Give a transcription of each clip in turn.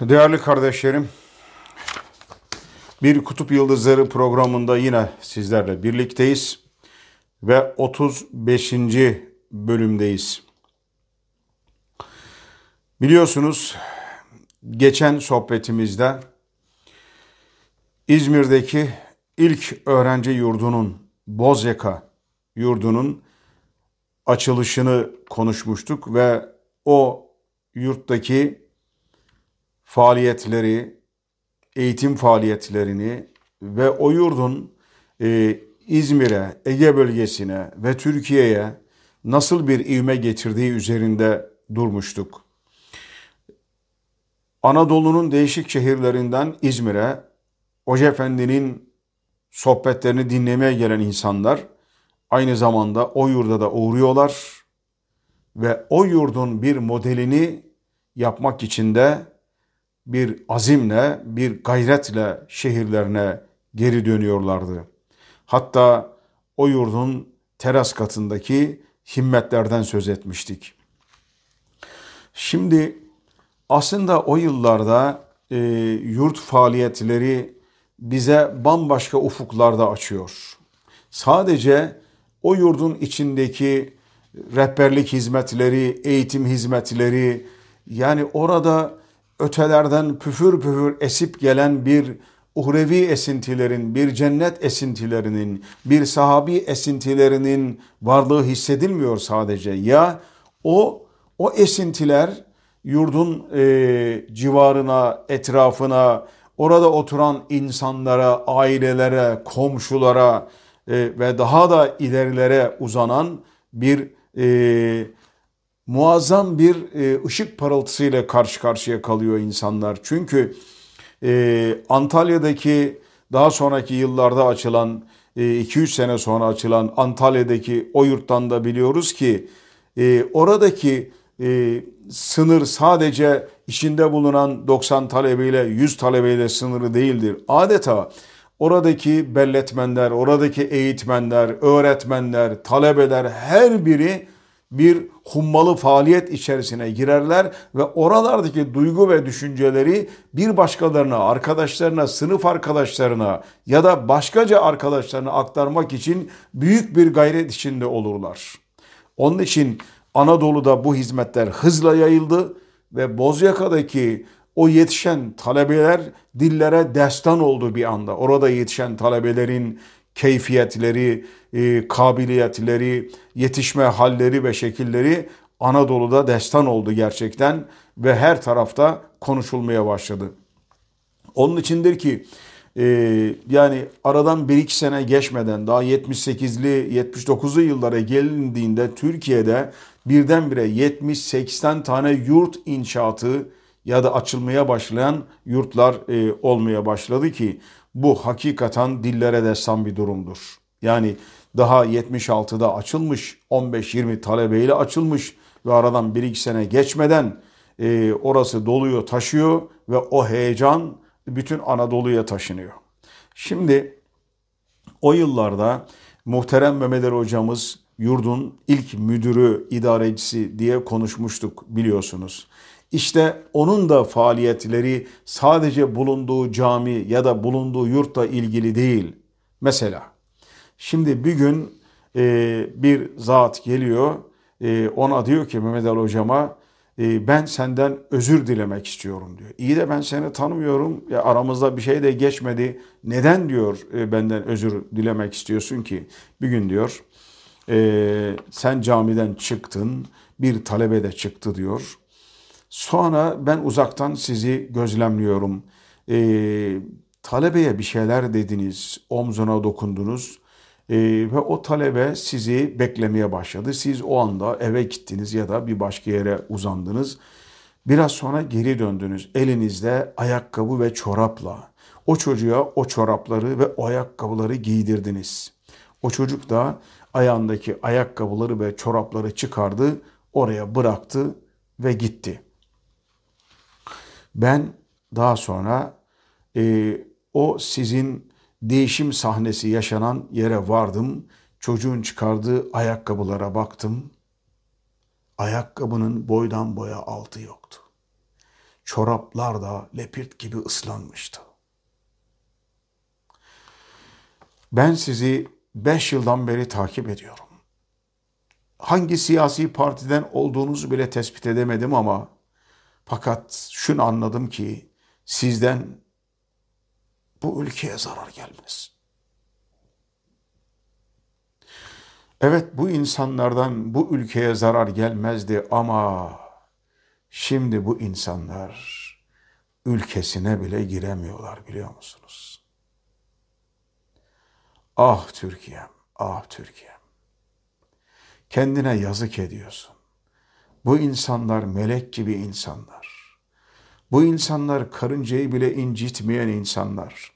Değerli kardeşlerim, bir Kutup Yıldızları programında yine sizlerle birlikteyiz ve 35. bölümdeyiz. Biliyorsunuz geçen sohbetimizde İzmir'deki ilk öğrenci yurdunun Bozyaka yurdunun açılışını konuşmuştuk ve o yurttaki faaliyetleri, eğitim faaliyetlerini ve o yurdun e, İzmir'e, Ege bölgesine ve Türkiye'ye nasıl bir ivme getirdiği üzerinde durmuştuk. Anadolu'nun değişik şehirlerinden İzmir'e Hoca Efendi'nin sohbetlerini dinlemeye gelen insanlar aynı zamanda o yurda da uğruyorlar ve o yurdun bir modelini yapmak için de bir azimle, bir gayretle şehirlerine geri dönüyorlardı. Hatta o yurdun teras katındaki himmetlerden söz etmiştik. Şimdi aslında o yıllarda e, yurt faaliyetleri bize bambaşka ufuklarda açıyor. Sadece o yurdun içindeki rehberlik hizmetleri, eğitim hizmetleri yani orada ötelerden püfür püfür esip gelen bir uhrevi esintilerin, bir cennet esintilerinin, bir sahabi esintilerinin varlığı hissedilmiyor sadece. Ya o o esintiler yurdun e, civarına, etrafına, orada oturan insanlara, ailelere, komşulara e, ve daha da ilerilere uzanan bir e, muazzam bir e, ışık parıltısıyla karşı karşıya kalıyor insanlar. Çünkü e, Antalya'daki daha sonraki yıllarda açılan 2-3 e, sene sonra açılan Antalya'daki o yurttan da biliyoruz ki oradaki sınır sadece içinde bulunan 90 talebeyle 100 talebeyle sınırı değildir. Adeta oradaki belletmenler, oradaki eğitmenler, öğretmenler, talebeler her biri bir hummalı faaliyet içerisine girerler ve oralardaki duygu ve düşünceleri bir başkalarına, arkadaşlarına, sınıf arkadaşlarına ya da başkaca arkadaşlarına aktarmak için büyük bir gayret içinde olurlar. Onun için Anadolu'da bu hizmetler hızla yayıldı ve Bozyaka'daki o yetişen talebeler dillere destan oldu bir anda. Orada yetişen talebelerin keyfiyetleri, e, kabiliyetleri, yetişme halleri ve şekilleri Anadolu'da destan oldu gerçekten ve her tarafta konuşulmaya başladı. Onun içindir ki e, yani aradan bir iki sene geçmeden daha 78'li 79'lu yıllara gelindiğinde Türkiye'de birdenbire 70-80 tane yurt inşaatı ya da açılmaya başlayan yurtlar e, olmaya başladı ki bu hakikaten dillere destan bir durumdur. Yani daha 76'da açılmış 15-20 talebeyle açılmış ve aradan 1-2 sene geçmeden e, orası doluyor taşıyor ve o heyecan bütün Anadolu'ya taşınıyor. Şimdi o yıllarda muhterem Mehmet Ali hocamız yurdun ilk müdürü, idarecisi diye konuşmuştuk biliyorsunuz. İşte onun da faaliyetleri sadece bulunduğu cami ya da bulunduğu yurtla ilgili değil. Mesela şimdi bir gün e, bir zat geliyor e, ona diyor ki Mehmet Ali hocama e, ben senden özür dilemek istiyorum diyor. İyi de ben seni tanımıyorum ya aramızda bir şey de geçmedi. Neden diyor e, benden özür dilemek istiyorsun ki? Bir gün diyor e, sen camiden çıktın bir talebe de çıktı diyor. Sonra ben uzaktan sizi gözlemliyorum. Ee, talebeye bir şeyler dediniz, omzuna dokundunuz ee, ve o talebe sizi beklemeye başladı. Siz o anda eve gittiniz ya da bir başka yere uzandınız. Biraz sonra geri döndünüz elinizde ayakkabı ve çorapla. O çocuğa o çorapları ve o ayakkabıları giydirdiniz. O çocuk da ayağındaki ayakkabıları ve çorapları çıkardı, oraya bıraktı ve gitti.'' Ben daha sonra e, o sizin değişim sahnesi yaşanan yere vardım. Çocuğun çıkardığı ayakkabılara baktım. Ayakkabının boydan boya altı yoktu. çoraplar da lepirt gibi ıslanmıştı. Ben sizi beş yıldan beri takip ediyorum. Hangi siyasi partiden olduğunuzu bile tespit edemedim ama fakat şunu anladım ki sizden bu ülkeye zarar gelmez. Evet bu insanlardan bu ülkeye zarar gelmezdi ama şimdi bu insanlar ülkesine bile giremiyorlar biliyor musunuz? Ah Türkiye'm, ah Türkiye'm. Kendine yazık ediyorsun. Bu insanlar melek gibi insanlar. Bu insanlar karıncayı bile incitmeyen insanlar.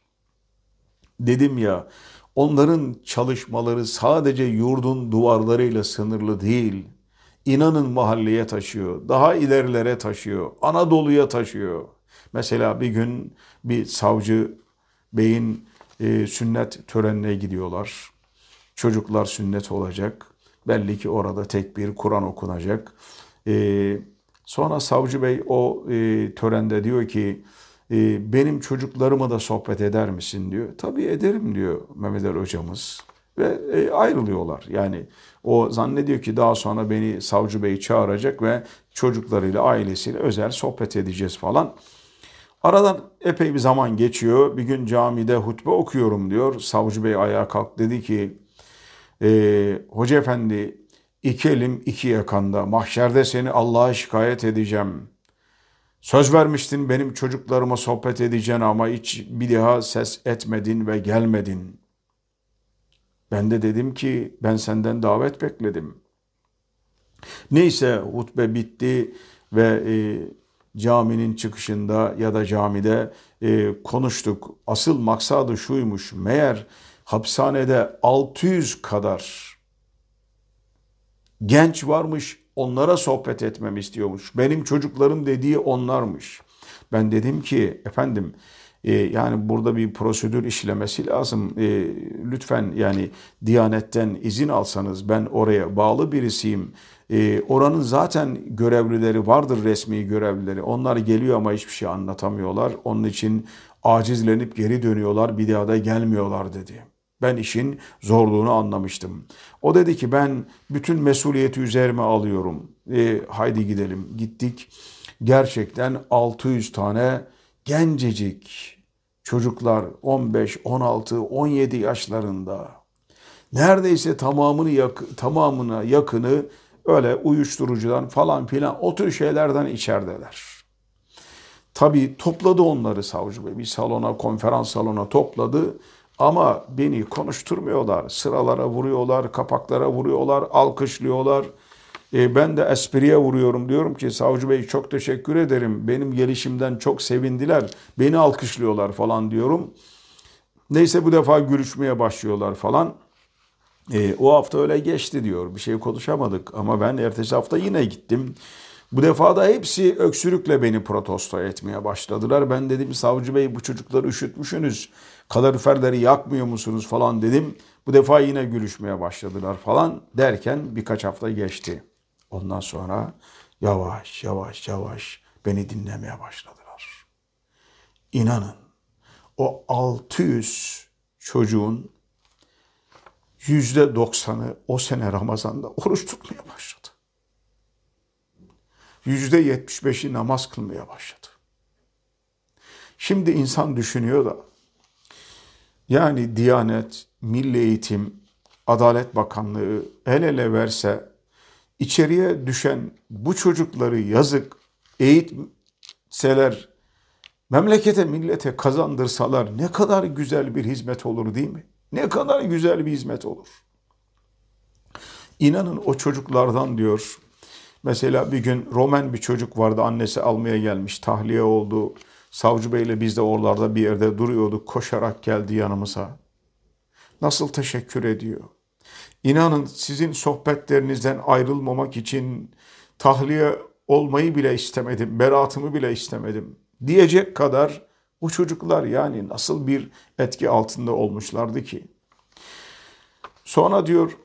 Dedim ya, onların çalışmaları sadece yurdun duvarlarıyla sınırlı değil. İnanın mahalleye taşıyor, daha ilerilere taşıyor, Anadolu'ya taşıyor. Mesela bir gün bir savcı beyin e, sünnet törenine gidiyorlar. Çocuklar sünnet olacak. Belli ki orada tek bir Kur'an okunacak. E, sonra savcı bey o e, törende diyor ki e, benim çocuklarıma da sohbet eder misin diyor. Tabii ederim diyor Mehmet Ali hocamız. Ve e, ayrılıyorlar. Yani o zannediyor ki daha sonra beni savcı bey çağıracak ve çocuklarıyla ailesiyle özel sohbet edeceğiz falan. Aradan epey bir zaman geçiyor. Bir gün camide hutbe okuyorum diyor. Savcı bey ayağa kalk dedi ki e, Hoca efendi iki elim iki yakanda mahşerde seni Allah'a şikayet edeceğim. Söz vermiştin benim çocuklarıma sohbet edeceğin ama hiç bir daha ses etmedin ve gelmedin. Ben de dedim ki ben senden davet bekledim. Neyse hutbe bitti ve e, caminin çıkışında ya da camide e, konuştuk. Asıl maksadı şuymuş. Meğer hapishanede 600 kadar genç varmış. Onlara sohbet etmemi istiyormuş. Benim çocuklarım dediği onlarmış. Ben dedim ki efendim e, yani burada bir prosedür işlemesi lazım. E, lütfen yani Diyanet'ten izin alsanız ben oraya bağlı birisiyim. E, oranın zaten görevlileri vardır resmi görevlileri. Onlar geliyor ama hiçbir şey anlatamıyorlar. Onun için acizlenip geri dönüyorlar bir daha da gelmiyorlar dedi. Ben işin zorluğunu anlamıştım. O dedi ki ben bütün mesuliyeti üzerime alıyorum. E, haydi gidelim. Gittik. Gerçekten 600 tane gencecik çocuklar 15, 16, 17 yaşlarında neredeyse tamamını yak, tamamına yakını öyle uyuşturucudan falan filan o tür şeylerden içerideler. Tabi topladı onları savcı bir salona konferans salona topladı ama beni konuşturmuyorlar. Sıralara vuruyorlar, kapaklara vuruyorlar, alkışlıyorlar. E, ben de espriye vuruyorum. Diyorum ki savcı bey çok teşekkür ederim. Benim gelişimden çok sevindiler. Beni alkışlıyorlar falan diyorum. Neyse bu defa görüşmeye başlıyorlar falan. E, o hafta öyle geçti diyor. Bir şey konuşamadık ama ben ertesi hafta yine gittim. Bu defa da hepsi öksürükle beni protesto etmeye başladılar. Ben dedim savcı bey bu çocukları üşütmüşsünüz. Kaloriferleri yakmıyor musunuz falan dedim. Bu defa yine gülüşmeye başladılar falan derken birkaç hafta geçti. Ondan sonra yavaş yavaş yavaş beni dinlemeye başladılar. İnanın o 600 çocuğun yüzde doksanı o sene Ramazan'da oruç tutmaya başladı. Yüzde yetmiş beşi namaz kılmaya başladı. Şimdi insan düşünüyor da yani Diyanet, Milli Eğitim, Adalet Bakanlığı el ele verse içeriye düşen bu çocukları yazık eğitseler, memlekete millete kazandırsalar ne kadar güzel bir hizmet olur değil mi? Ne kadar güzel bir hizmet olur. İnanın o çocuklardan diyor, mesela bir gün Roman bir çocuk vardı annesi almaya gelmiş, tahliye oldu. Savcı Bey'le biz de oralarda bir yerde duruyorduk, koşarak geldi yanımıza. Nasıl teşekkür ediyor. İnanın sizin sohbetlerinizden ayrılmamak için tahliye olmayı bile istemedim, beraatımı bile istemedim diyecek kadar bu çocuklar yani nasıl bir etki altında olmuşlardı ki. Sonra diyor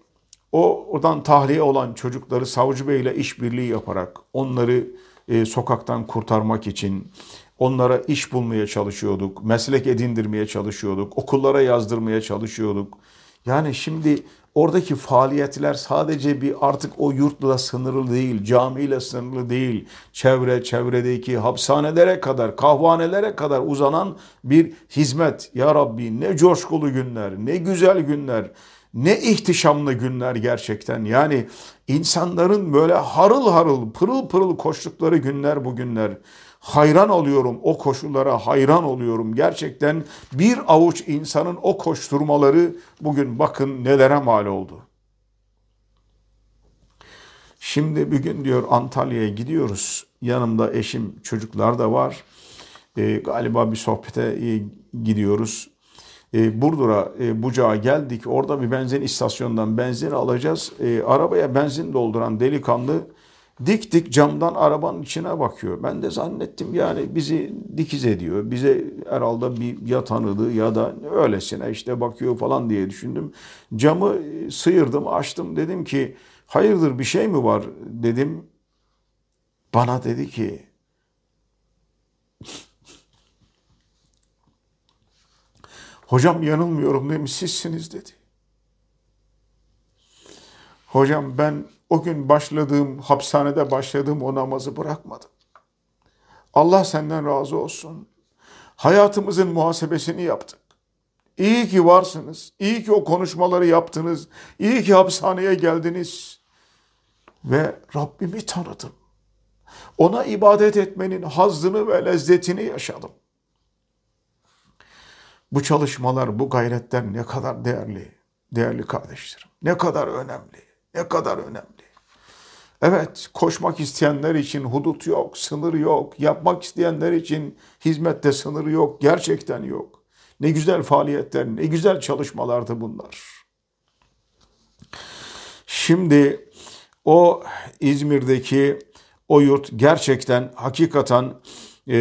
o oradan tahliye olan çocukları savcı beyle işbirliği yaparak onları e, sokaktan kurtarmak için onlara iş bulmaya çalışıyorduk, meslek edindirmeye çalışıyorduk, okullara yazdırmaya çalışıyorduk. Yani şimdi oradaki faaliyetler sadece bir artık o yurtla sınırlı değil, camiyle sınırlı değil. Çevre, çevredeki hapishanelere kadar, kahvanelere kadar uzanan bir hizmet. Ya Rabbi ne coşkulu günler, ne güzel günler. Ne ihtişamlı günler gerçekten. Yani insanların böyle harıl harıl, pırıl pırıl koştukları günler bu günler. Hayran oluyorum o koşullara hayran oluyorum. Gerçekten bir avuç insanın o koşturmaları bugün bakın nelere mal oldu. Şimdi bir gün diyor Antalya'ya gidiyoruz. Yanımda eşim, çocuklar da var. E, galiba bir sohbete e, gidiyoruz e, Burdur'a, e, Bucak'a geldik. Orada bir benzin istasyonundan benzin alacağız. E, arabaya benzin dolduran delikanlı dik dik camdan arabanın içine bakıyor. Ben de zannettim yani bizi dikiz ediyor. Bize herhalde bir ya tanıdı ya da öylesine işte bakıyor falan diye düşündüm. Camı sıyırdım, açtım. Dedim ki hayırdır bir şey mi var dedim. Bana dedi ki Hocam yanılmıyorum demiş sizsiniz dedi. Hocam ben o gün başladığım, hapishanede başladığım o namazı bırakmadım. Allah senden razı olsun. Hayatımızın muhasebesini yaptık. İyi ki varsınız. İyi ki o konuşmaları yaptınız. İyi ki hapishaneye geldiniz. Ve Rabbimi tanıdım. Ona ibadet etmenin hazzını ve lezzetini yaşadım. Bu çalışmalar, bu gayretler ne kadar değerli, değerli kardeşlerim. Ne kadar önemli, ne kadar önemli. Evet, koşmak isteyenler için hudut yok, sınır yok. Yapmak isteyenler için hizmette sınır yok, gerçekten yok. Ne güzel faaliyetler, ne güzel çalışmalardı bunlar. Şimdi o İzmir'deki o yurt gerçekten hakikaten e,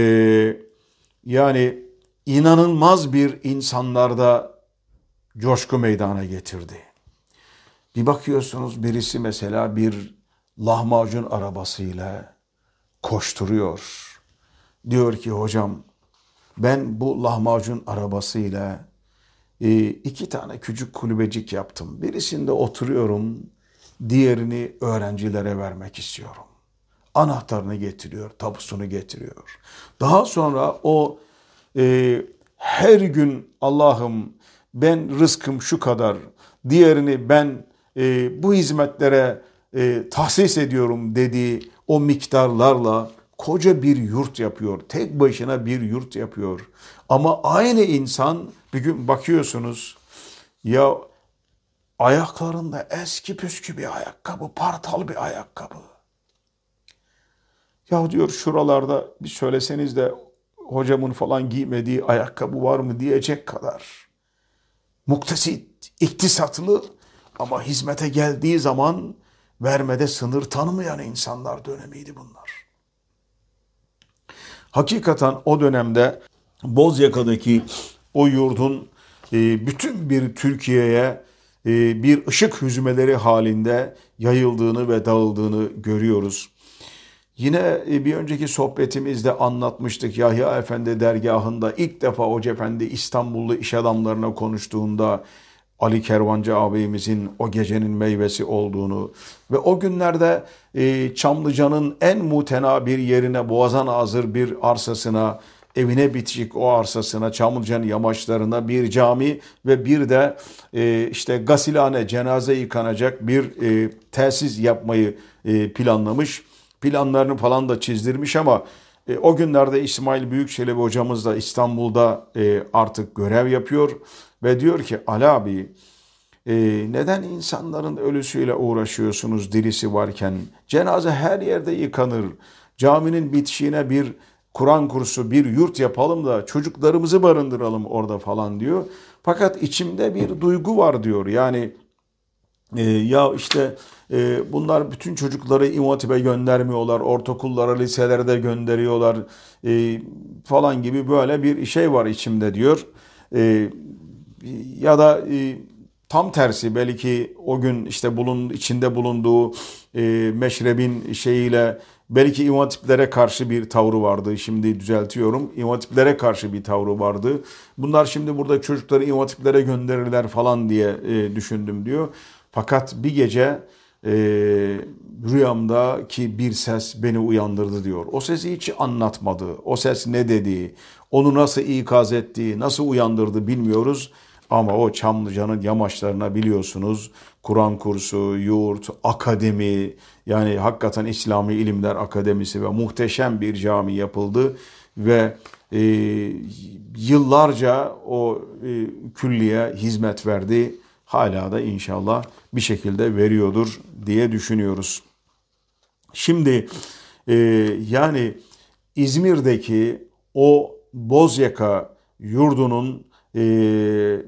yani inanılmaz bir insanlarda coşku meydana getirdi. Bir bakıyorsunuz birisi mesela bir lahmacun arabasıyla koşturuyor. Diyor ki hocam ben bu lahmacun arabasıyla e, iki tane küçük kulübecik yaptım. Birisinde oturuyorum, diğerini öğrencilere vermek istiyorum. Anahtarını getiriyor, tapusunu getiriyor. Daha sonra o e, her gün Allah'ım ben rızkım şu kadar, diğerini ben e, bu hizmetlere e, tahsis ediyorum dediği o miktarlarla koca bir yurt yapıyor. Tek başına bir yurt yapıyor. Ama aynı insan bir gün bakıyorsunuz ya ayaklarında eski püskü bir ayakkabı, partal bir ayakkabı. Ya diyor şuralarda bir söyleseniz de hocamın falan giymediği ayakkabı var mı diyecek kadar muktesit, iktisatlı ama hizmete geldiği zaman vermede sınır tanımayan insanlar dönemiydi bunlar. Hakikaten o dönemde Bozyaka'daki o yurdun e, bütün bir Türkiye'ye e, bir ışık hüzmeleri halinde yayıldığını ve dağıldığını görüyoruz. Yine e, bir önceki sohbetimizde anlatmıştık Yahya Efendi dergahında ilk defa Hoca Efendi İstanbullu iş adamlarına konuştuğunda Ali Kervancı ağabeyimizin o gecenin meyvesi olduğunu ve o günlerde e, Çamlıca'nın en mutena bir yerine Boğazan Azır bir arsasına evine bitişik o arsasına Çamlıca'nın yamaçlarına bir cami ve bir de e, işte gasilhane cenaze yıkanacak bir tesis yapmayı planlamış planlarını falan da çizdirmiş ama e, o günlerde İsmail Büyükçelebi hocamız da İstanbul'da e, artık görev yapıyor ve diyor ki Ali abi e, neden insanların ölüsüyle uğraşıyorsunuz dirisi varken? Cenaze her yerde yıkanır. Caminin bitişiğine bir Kur'an kursu bir yurt yapalım da çocuklarımızı barındıralım orada falan diyor. Fakat içimde bir duygu var diyor. Yani e, ya işte e, bunlar bütün çocukları İmam göndermiyorlar, ortaokullara, liselere de gönderiyorlar e, falan gibi böyle bir şey var içimde diyor. E, ya da e, tam tersi belki o gün işte bulun içinde bulunduğu e, meşrebin şeyiyle Belki İmam Hatiplere karşı bir tavrı vardı. Şimdi düzeltiyorum. İmam Hatiplere karşı bir tavrı vardı. Bunlar şimdi burada çocukları İmam Hatiplere gönderirler falan diye e, düşündüm diyor. Fakat bir gece e, rüyamdaki bir ses beni uyandırdı diyor. O sesi hiç anlatmadı. O ses ne dedi, onu nasıl ikaz etti, nasıl uyandırdı bilmiyoruz. Ama o Çamlıca'nın yamaçlarına biliyorsunuz Kur'an kursu, yurt, akademi yani hakikaten İslami İlimler Akademisi ve muhteşem bir cami yapıldı ve e, yıllarca o e, külliye hizmet verdi. Hala da inşallah bir şekilde veriyordur diye düşünüyoruz. Şimdi e, yani İzmir'deki o Bozyaka yurdunun e,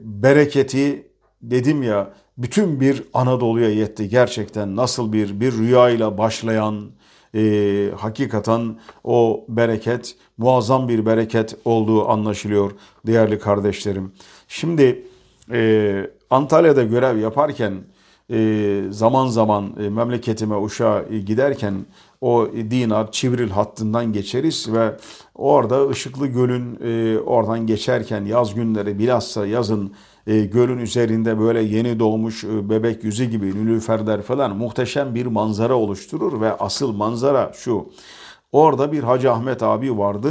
bereketi dedim ya bütün bir Anadolu'ya yetti. Gerçekten nasıl bir bir rüyayla başlayan e, hakikaten o bereket muazzam bir bereket olduğu anlaşılıyor değerli kardeşlerim. Şimdi e, Antalya'da görev yaparken e, zaman zaman e, memleketime Uşak'a giderken o Dinar Çivril hattından geçeriz ve orada Işıklı Göl'ün e, oradan geçerken yaz günleri bilhassa yazın e, gölün üzerinde böyle yeni doğmuş e, bebek yüzü gibi nülüferler falan muhteşem bir manzara oluşturur ve asıl manzara şu. Orada bir Hacı Ahmet abi vardı.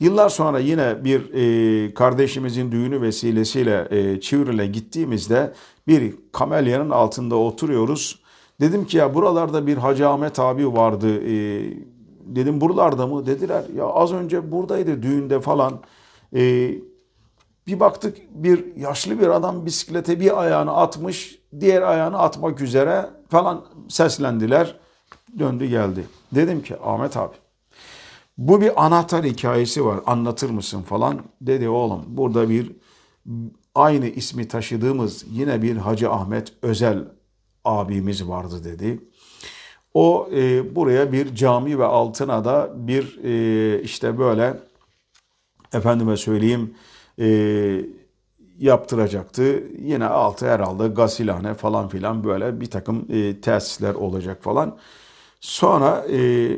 Yıllar sonra yine bir e, kardeşimizin düğünü vesilesiyle e, Çivril'e gittiğimizde bir kamelyanın altında oturuyoruz. Dedim ki ya buralarda bir Hacı Ahmet abi vardı. E, dedim buralarda mı? Dediler ya az önce buradaydı düğünde falan. E, bir baktık bir yaşlı bir adam bisiklete bir ayağını atmış, diğer ayağını atmak üzere falan seslendiler. Döndü geldi. Dedim ki Ahmet abi bu bir anahtar hikayesi var anlatır mısın falan. Dedi oğlum burada bir aynı ismi taşıdığımız yine bir Hacı Ahmet Özel abimiz vardı dedi. O e, buraya bir cami ve altına da bir e, işte böyle efendime söyleyeyim e, yaptıracaktı. Yine altı herhalde gasilhane falan filan böyle bir takım e, tesisler olacak falan. Sonra e,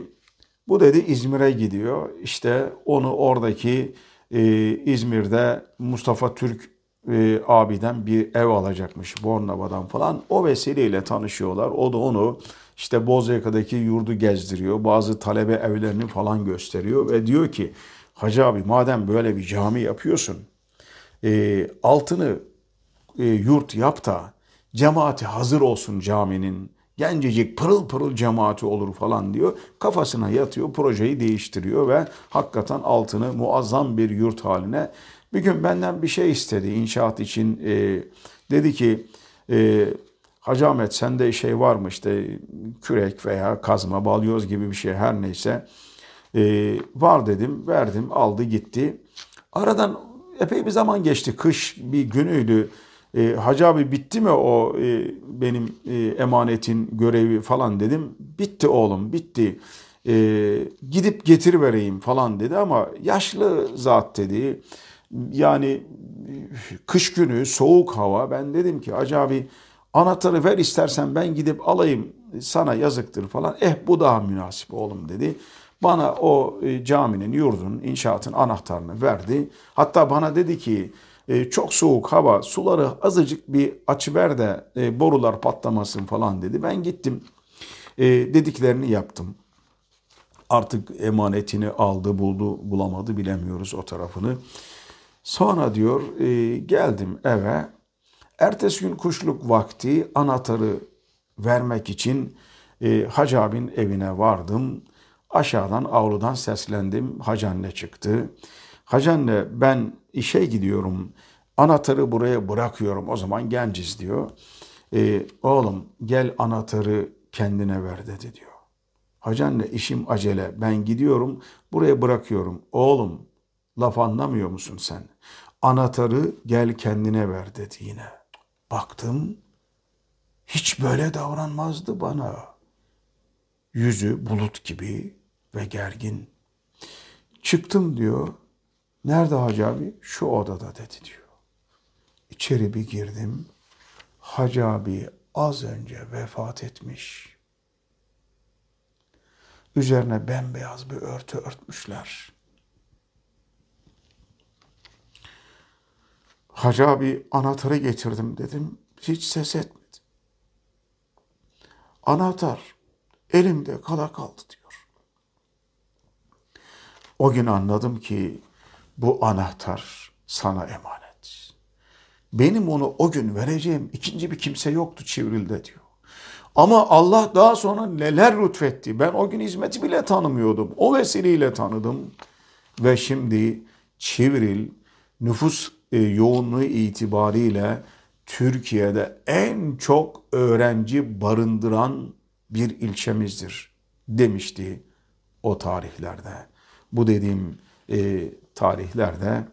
bu dedi İzmir'e gidiyor. İşte onu oradaki e, İzmir'de Mustafa Türk e, abiden bir ev alacakmış Bornova'dan falan. O vesileyle tanışıyorlar. O da onu işte Bozyaka'daki yurdu gezdiriyor. Bazı talebe evlerini falan gösteriyor ve diyor ki Hacı abi madem böyle bir cami yapıyorsun e, altını e, yurt yap da cemaati hazır olsun caminin. Gencecik pırıl pırıl cemaati olur falan diyor. Kafasına yatıyor, projeyi değiştiriyor ve hakikaten altını muazzam bir yurt haline. Bir gün benden bir şey istedi inşaat için. E, dedi ki e, Hacı Ahmet sende şey var mı işte kürek veya kazma, balyoz gibi bir şey her neyse. E, var dedim, verdim, aldı gitti. Aradan epey bir zaman geçti. Kış bir günüydü. E, Hacı abi bitti mi o e, benim e, emanetin görevi falan dedim. Bitti oğlum bitti. E, gidip getir vereyim falan dedi ama yaşlı zat dedi. Yani kış günü soğuk hava ben dedim ki Hacı abi anahtarı ver istersen ben gidip alayım sana yazıktır falan. Eh bu daha münasip oğlum dedi. Bana o e, caminin, yurdun, inşaatın anahtarını verdi. Hatta bana dedi ki e, çok soğuk hava, suları azıcık bir açıver de e, borular patlamasın falan dedi. Ben gittim, dediklerini yaptım. Artık emanetini aldı, buldu, bulamadı bilemiyoruz o tarafını. Sonra diyor geldim eve. Ertesi gün kuşluk vakti anahtarı vermek için Hacı abin evine vardım. Aşağıdan avludan seslendim. Hacı anne çıktı. Hacı anne ben işe gidiyorum. Anahtarı buraya bırakıyorum. O zaman genciz diyor. E, oğlum gel anahtarı kendine ver dedi diyor. Hacı anne işim acele. Ben gidiyorum buraya bırakıyorum. Oğlum laf anlamıyor musun sen? Anahtarı gel kendine ver dedi yine. Baktım hiç böyle davranmazdı bana. Yüzü bulut gibi ve gergin. Çıktım diyor. Nerede Hacı abi? Şu odada dedi diyor. İçeri bir girdim. Hacı abi az önce vefat etmiş. Üzerine bembeyaz bir örtü örtmüşler. Hacı abi anahtarı getirdim dedim. Hiç ses etmedi. Anahtar elimde kala kaldı diyor. O gün anladım ki bu anahtar sana emanet. Benim onu o gün vereceğim ikinci bir kimse yoktu Çivril'de diyor. Ama Allah daha sonra neler lütfetti. Ben o gün hizmeti bile tanımıyordum. O vesileyle tanıdım. Ve şimdi Çivril nüfus e, yoğunluğu itibariyle Türkiye'de en çok öğrenci barındıran bir ilçemizdir demişti o tarihlerde. Bu dediğim e, tarihlerde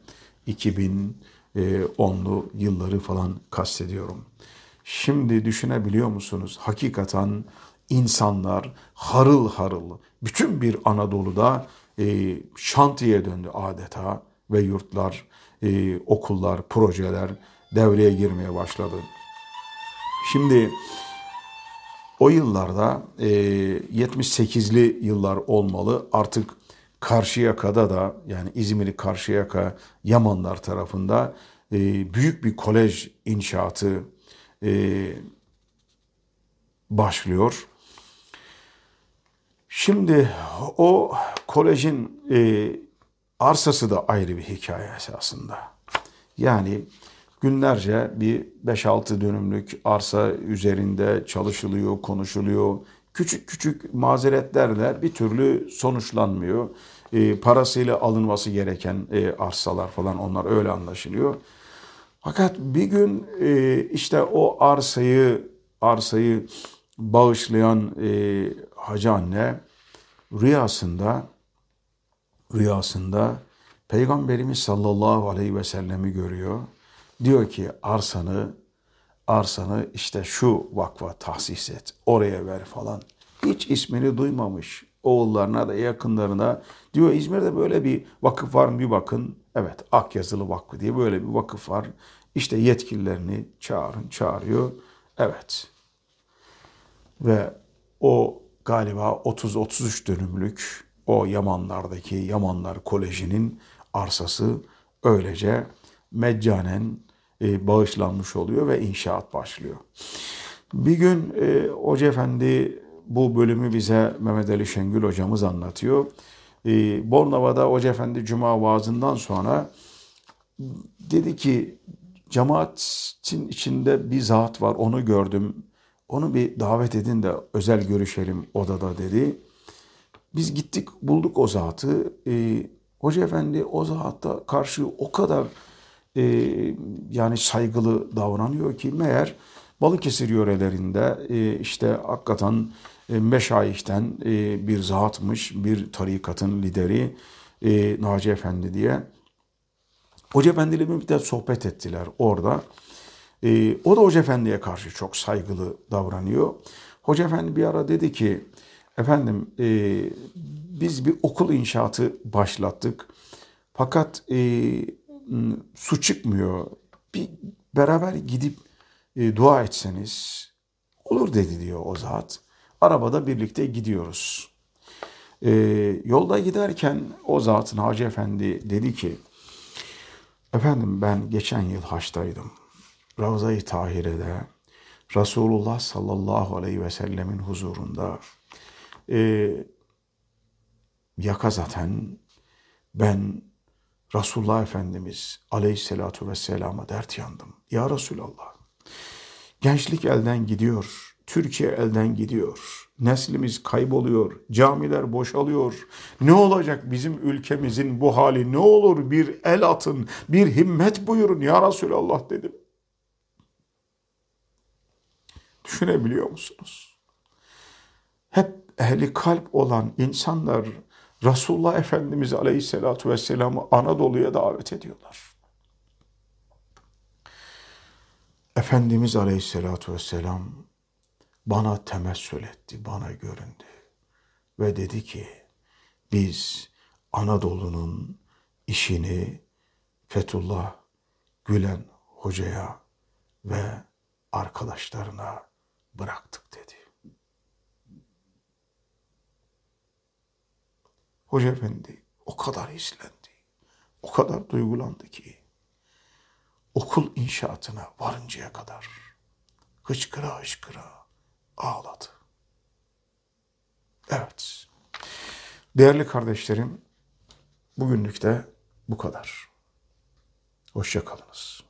2010'lu yılları falan kastediyorum. Şimdi düşünebiliyor musunuz? Hakikaten insanlar harıl harıl bütün bir Anadolu'da e, şantiye döndü adeta ve yurtlar, e, okullar, projeler devreye girmeye başladı. Şimdi o yıllarda e, 78'li yıllar olmalı artık Karşıyaka'da da yani İzmir'i Karşıyaka Yamanlar tarafında e, büyük bir kolej inşaatı e, başlıyor. Şimdi o kolejin e, arsası da ayrı bir hikaye esasında. Yani günlerce bir 5-6 dönümlük arsa üzerinde çalışılıyor, konuşuluyor. Küçük küçük mazeretlerle bir türlü sonuçlanmıyor. E, parasıyla alınması gereken e, arsalar falan onlar öyle anlaşılıyor. Fakat bir gün e, işte o arsayı arsayı bağışlayan e, hacı anne rüyasında rüyasında Peygamberimiz sallallahu aleyhi ve sellemi görüyor. Diyor ki arsanı arsanı işte şu vakfa tahsis et, oraya ver falan. Hiç ismini duymamış oğullarına da yakınlarına. Diyor İzmir'de böyle bir vakıf var mı bir bakın. Evet Akyazılı Vakfı diye böyle bir vakıf var. İşte yetkililerini çağırın, çağırıyor. Evet. Ve o galiba 30-33 dönümlük o Yamanlardaki Yamanlar Koleji'nin arsası öylece meccanen bağışlanmış oluyor ve inşaat başlıyor. Bir gün e, Hoca Efendi bu bölümü bize Mehmet Ali Şengül hocamız anlatıyor. E, Bornova'da Hoca Efendi Cuma vaazından sonra dedi ki cemaatin içinde bir zat var onu gördüm. Onu bir davet edin de özel görüşelim odada dedi. Biz gittik bulduk o zatı. Hoca Efendi o zatta karşı o kadar e, yani saygılı davranıyor ki meğer Balıkesir yörelerinde e, işte hakikaten e, meşayihten e, bir zatmış, bir tarikatın lideri e, Naci Efendi diye. Hoca Efendi ile birlikte sohbet ettiler orada. E, o da Hoca Efendi'ye karşı çok saygılı davranıyor. Hoca Efendi bir ara dedi ki, efendim e, biz bir okul inşaatı başlattık. Fakat e, su çıkmıyor. Bir beraber gidip e, dua etseniz olur dedi diyor o zat. Arabada birlikte gidiyoruz. E, yolda giderken o zatın Hacı Efendi dedi ki Efendim ben geçen yıl haçtaydım. Ravza-i Tahire'de Resulullah sallallahu aleyhi ve sellemin huzurunda e, yakazaten ben Resulullah Efendimiz aleyhissalatu vesselama dert yandım. Ya Resulallah gençlik elden gidiyor, Türkiye elden gidiyor. Neslimiz kayboluyor, camiler boşalıyor. Ne olacak bizim ülkemizin bu hali? Ne olur bir el atın, bir himmet buyurun ya Resulallah dedim. Düşünebiliyor musunuz? Hep ehli kalp olan insanlar Resulullah Efendimiz Aleyhisselatü Vesselam'ı Anadolu'ya davet ediyorlar. Efendimiz Aleyhisselatü Vesselam bana temessül etti, bana göründü. Ve dedi ki, biz Anadolu'nun işini Fethullah Gülen hocaya ve arkadaşlarına bıraktık dedi. Hoca Efendi o kadar hislendi, o kadar duygulandı ki okul inşaatına varıncaya kadar hıçkıra hıçkıra ağladı. Evet. Değerli kardeşlerim, bugünlük de bu kadar. Hoşça kalınız.